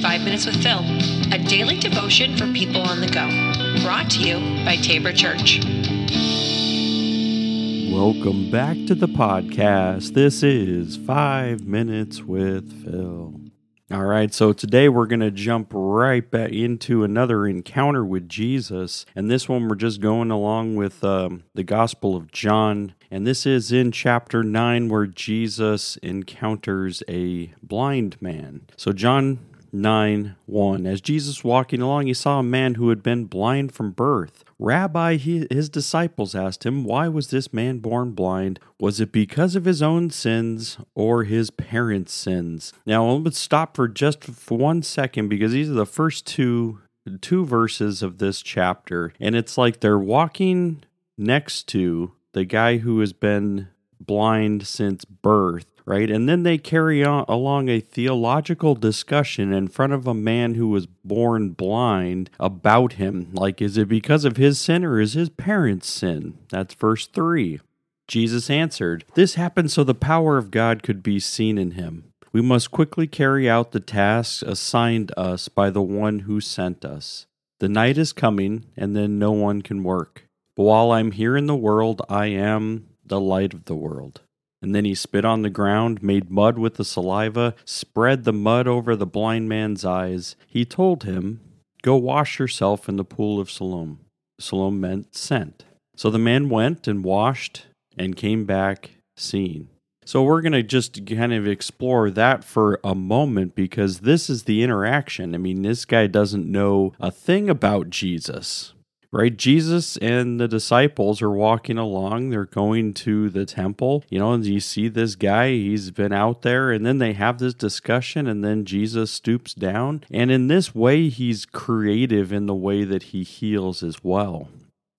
Five Minutes with Phil, a daily devotion for people on the go. Brought to you by Tabor Church. Welcome back to the podcast. This is Five Minutes with Phil. All right, so today we're going to jump right back into another encounter with Jesus. And this one we're just going along with um, the Gospel of John. And this is in chapter 9 where Jesus encounters a blind man. So, John 9 1. As Jesus walking along, he saw a man who had been blind from birth. Rabbi, he, his disciples asked him, Why was this man born blind? Was it because of his own sins or his parents' sins? Now, let's stop for just for one second because these are the first two two verses of this chapter and it's like they're walking next to the guy who has been blind since birth right? And then they carry on along a theological discussion in front of a man who was born blind about him. Like, is it because of his sin or is his parents' sin? That's verse 3. Jesus answered, This happened so the power of God could be seen in him. We must quickly carry out the tasks assigned us by the one who sent us. The night is coming, and then no one can work. But while I'm here in the world, I am the light of the world. And then he spit on the ground, made mud with the saliva, spread the mud over the blind man's eyes. He told him, Go wash yourself in the pool of Siloam. Siloam meant sent. So the man went and washed and came back seeing. So we're going to just kind of explore that for a moment because this is the interaction. I mean, this guy doesn't know a thing about Jesus right? Jesus and the disciples are walking along. They're going to the temple, you know, and you see this guy, he's been out there, and then they have this discussion, and then Jesus stoops down. And in this way, he's creative in the way that he heals as well.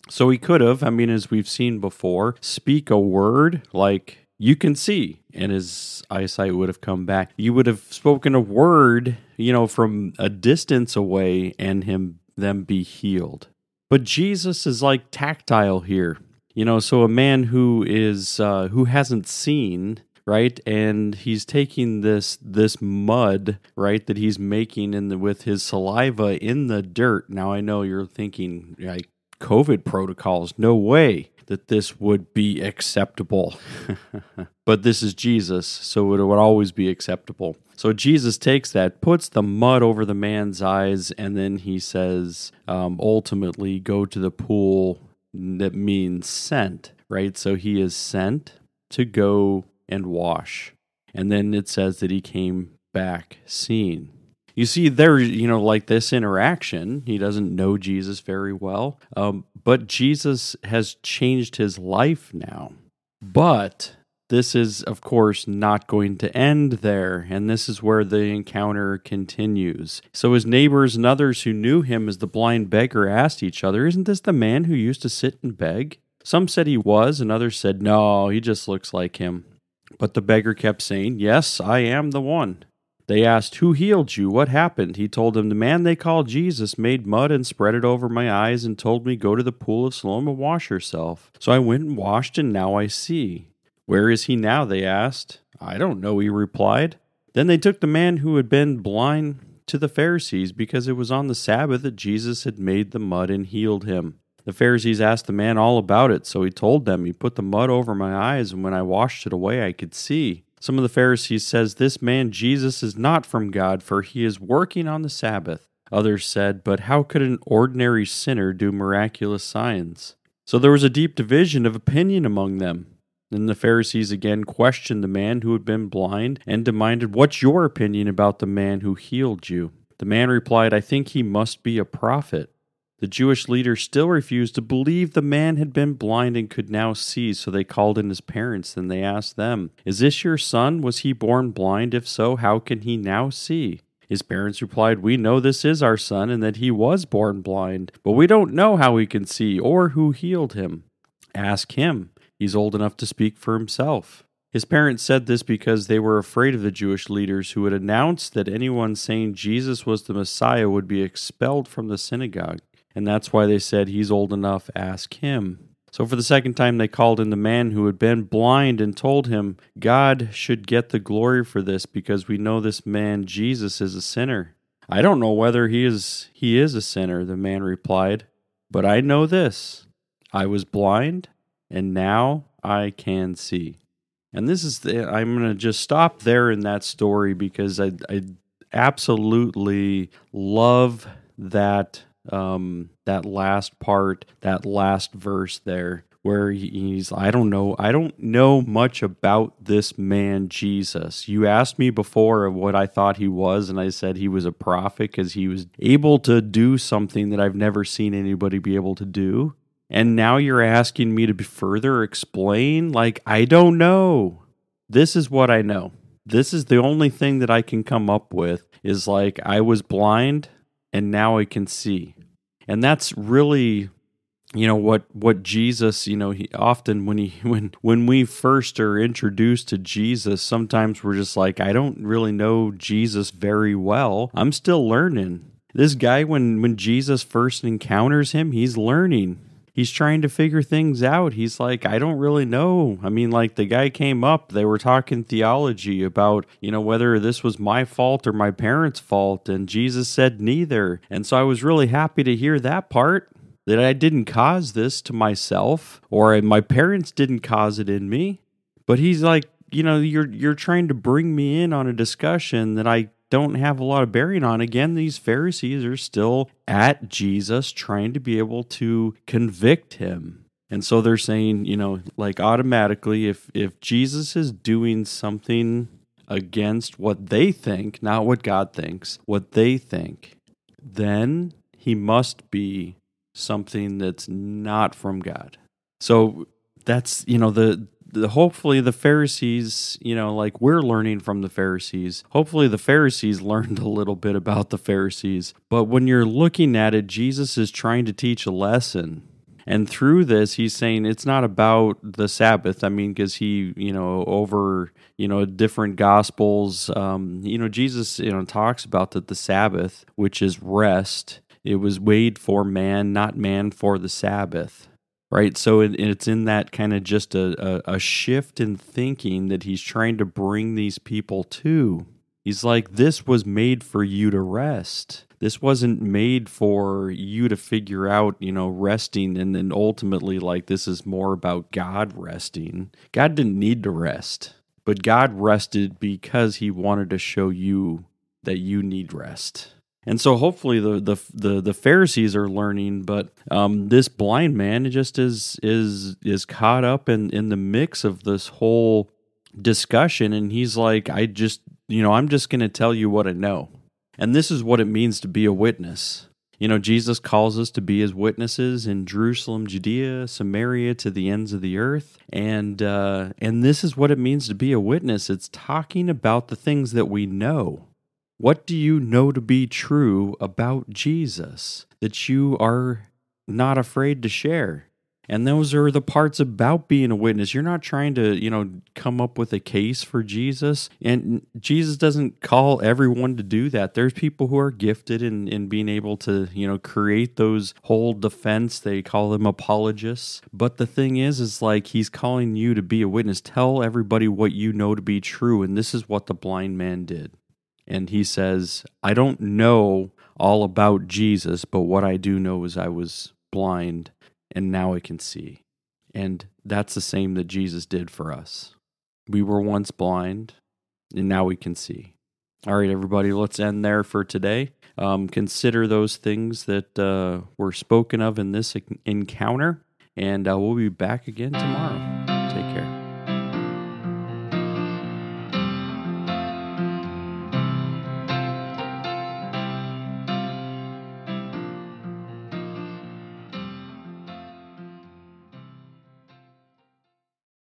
So he could have, I mean, as we've seen before, speak a word like, you can see, and his eyesight would have come back. You would have spoken a word, you know, from a distance away, and him them be healed. But Jesus is like tactile here. You know, so a man who is uh, who hasn't seen right and he's taking this this mud right that he's making in the with his saliva in the dirt now i know you're thinking like covid protocols no way that this would be acceptable but this is jesus so it would always be acceptable so Jesus takes that, puts the mud over the man's eyes, and then he says, um, ultimately, go to the pool that means sent, right? So he is sent to go and wash. And then it says that he came back seeing. You see, there, you know, like this interaction, he doesn't know Jesus very well, um, but Jesus has changed his life now. But this is, of course, not going to end there, and this is where the encounter continues. So his neighbors and others who knew him as the blind beggar asked each other, Isn't this the man who used to sit and beg? Some said he was, and others said, No, he just looks like him. But the beggar kept saying, Yes, I am the one. They asked, Who healed you? What happened? He told them, The man they call Jesus made mud and spread it over my eyes and told me, Go to the pool of Siloam and wash yourself. So I went and washed, and now I see. Where is he now? They asked. I don't know, he replied. Then they took the man who had been blind to the Pharisees because it was on the Sabbath that Jesus had made the mud and healed him. The Pharisees asked the man all about it, so he told them, He put the mud over my eyes, and when I washed it away, I could see. Some of the Pharisees says this man Jesus is not from God, for he is working on the Sabbath. Others said, But how could an ordinary sinner do miraculous signs? So there was a deep division of opinion among them. Then the Pharisees again questioned the man who had been blind and demanded, What's your opinion about the man who healed you? The man replied, I think he must be a prophet. The Jewish leaders still refused to believe the man had been blind and could now see, so they called in his parents. Then they asked them, Is this your son? Was he born blind? If so, how can he now see? His parents replied, We know this is our son and that he was born blind, but we don't know how he can see or who healed him. Ask him. He's old enough to speak for himself. His parents said this because they were afraid of the Jewish leaders who had announced that anyone saying Jesus was the Messiah would be expelled from the synagogue. And that's why they said, He's old enough, ask him. So for the second time, they called in the man who had been blind and told him, God should get the glory for this because we know this man, Jesus, is a sinner. I don't know whether he is he is a sinner, the man replied, but I know this. I was blind and now I can see. And this is the, I'm going to just stop there in that story because I, I absolutely love that um, that last part, that last verse there where he's I don't know I don't know much about this man Jesus. You asked me before of what I thought he was and I said he was a prophet cuz he was able to do something that I've never seen anybody be able to do. And now you're asking me to further explain like I don't know. This is what I know. This is the only thing that I can come up with is like I was blind and now I can see. And that's really you know what what Jesus you know he often when he when when we first are introduced to Jesus sometimes we're just like I don't really know Jesus very well. I'm still learning. This guy when when Jesus first encounters him he's learning he's trying to figure things out. He's like I don't really know. I mean like the guy came up they were talking theology about you know whether this was my fault or my parents fault and Jesus said neither. And so I was really happy to hear that part that I didn't cause this to myself or my parents didn't cause it in me. But he's like, you know, you're you're trying to bring me in on a discussion that I don't have a lot of bearing on. Again, these Pharisees are still at Jesus trying to be able to convict him. And so they're saying, you know, like automatically if if Jesus is doing something against what they think, not what God thinks, what they think, then he must be something that's not from God. So that's, you know, the the, hopefully the Pharisees, you know, like we're learning from the Pharisees. Hopefully the Pharisees learned a little bit about the Pharisees. But when you're looking at it, Jesus is trying to teach a lesson. And through this, he's saying it's not about the Sabbath. I mean, because he, you know, over, you know, different gospels, um, you know, Jesus, you know, talks about that the Sabbath, which is rest, it was made for man, not man for the Sabbath. Right. So it, it's in that kind of just a, a, a shift in thinking that he's trying to bring these people to. He's like, this was made for you to rest. This wasn't made for you to figure out, you know, resting and then ultimately, like, this is more about God resting. God didn't need to rest, but God rested because he wanted to show you that you need rest. And so hopefully the the the, the Pharisees are learning, but um, this blind man just is is is caught up in in the mix of this whole discussion, and he's like, I just you know I'm just going to tell you what I know, and this is what it means to be a witness. You know, Jesus calls us to be his witnesses in Jerusalem, Judea, Samaria, to the ends of the earth. And uh, and this is what it means to be a witness. It's talking about the things that we know. What do you know to be true about Jesus that you are not afraid to share? And those are the parts about being a witness. You're not trying to, you know, come up with a case for Jesus. And Jesus doesn't call everyone to do that. There's people who are gifted in, in being able to, you know, create those whole defense. They call them apologists. But the thing is, is like he's calling you to be a witness. Tell everybody what you know to be true. And this is what the blind man did and he says, I don't know all about Jesus, but what I do know is I was blind and now I can see. And that's the same that Jesus did for us. We were once blind and now we can see. All right, everybody, let's end there for today. Um, consider those things that uh, were spoken of in this encounter, and uh, we'll be back again tomorrow.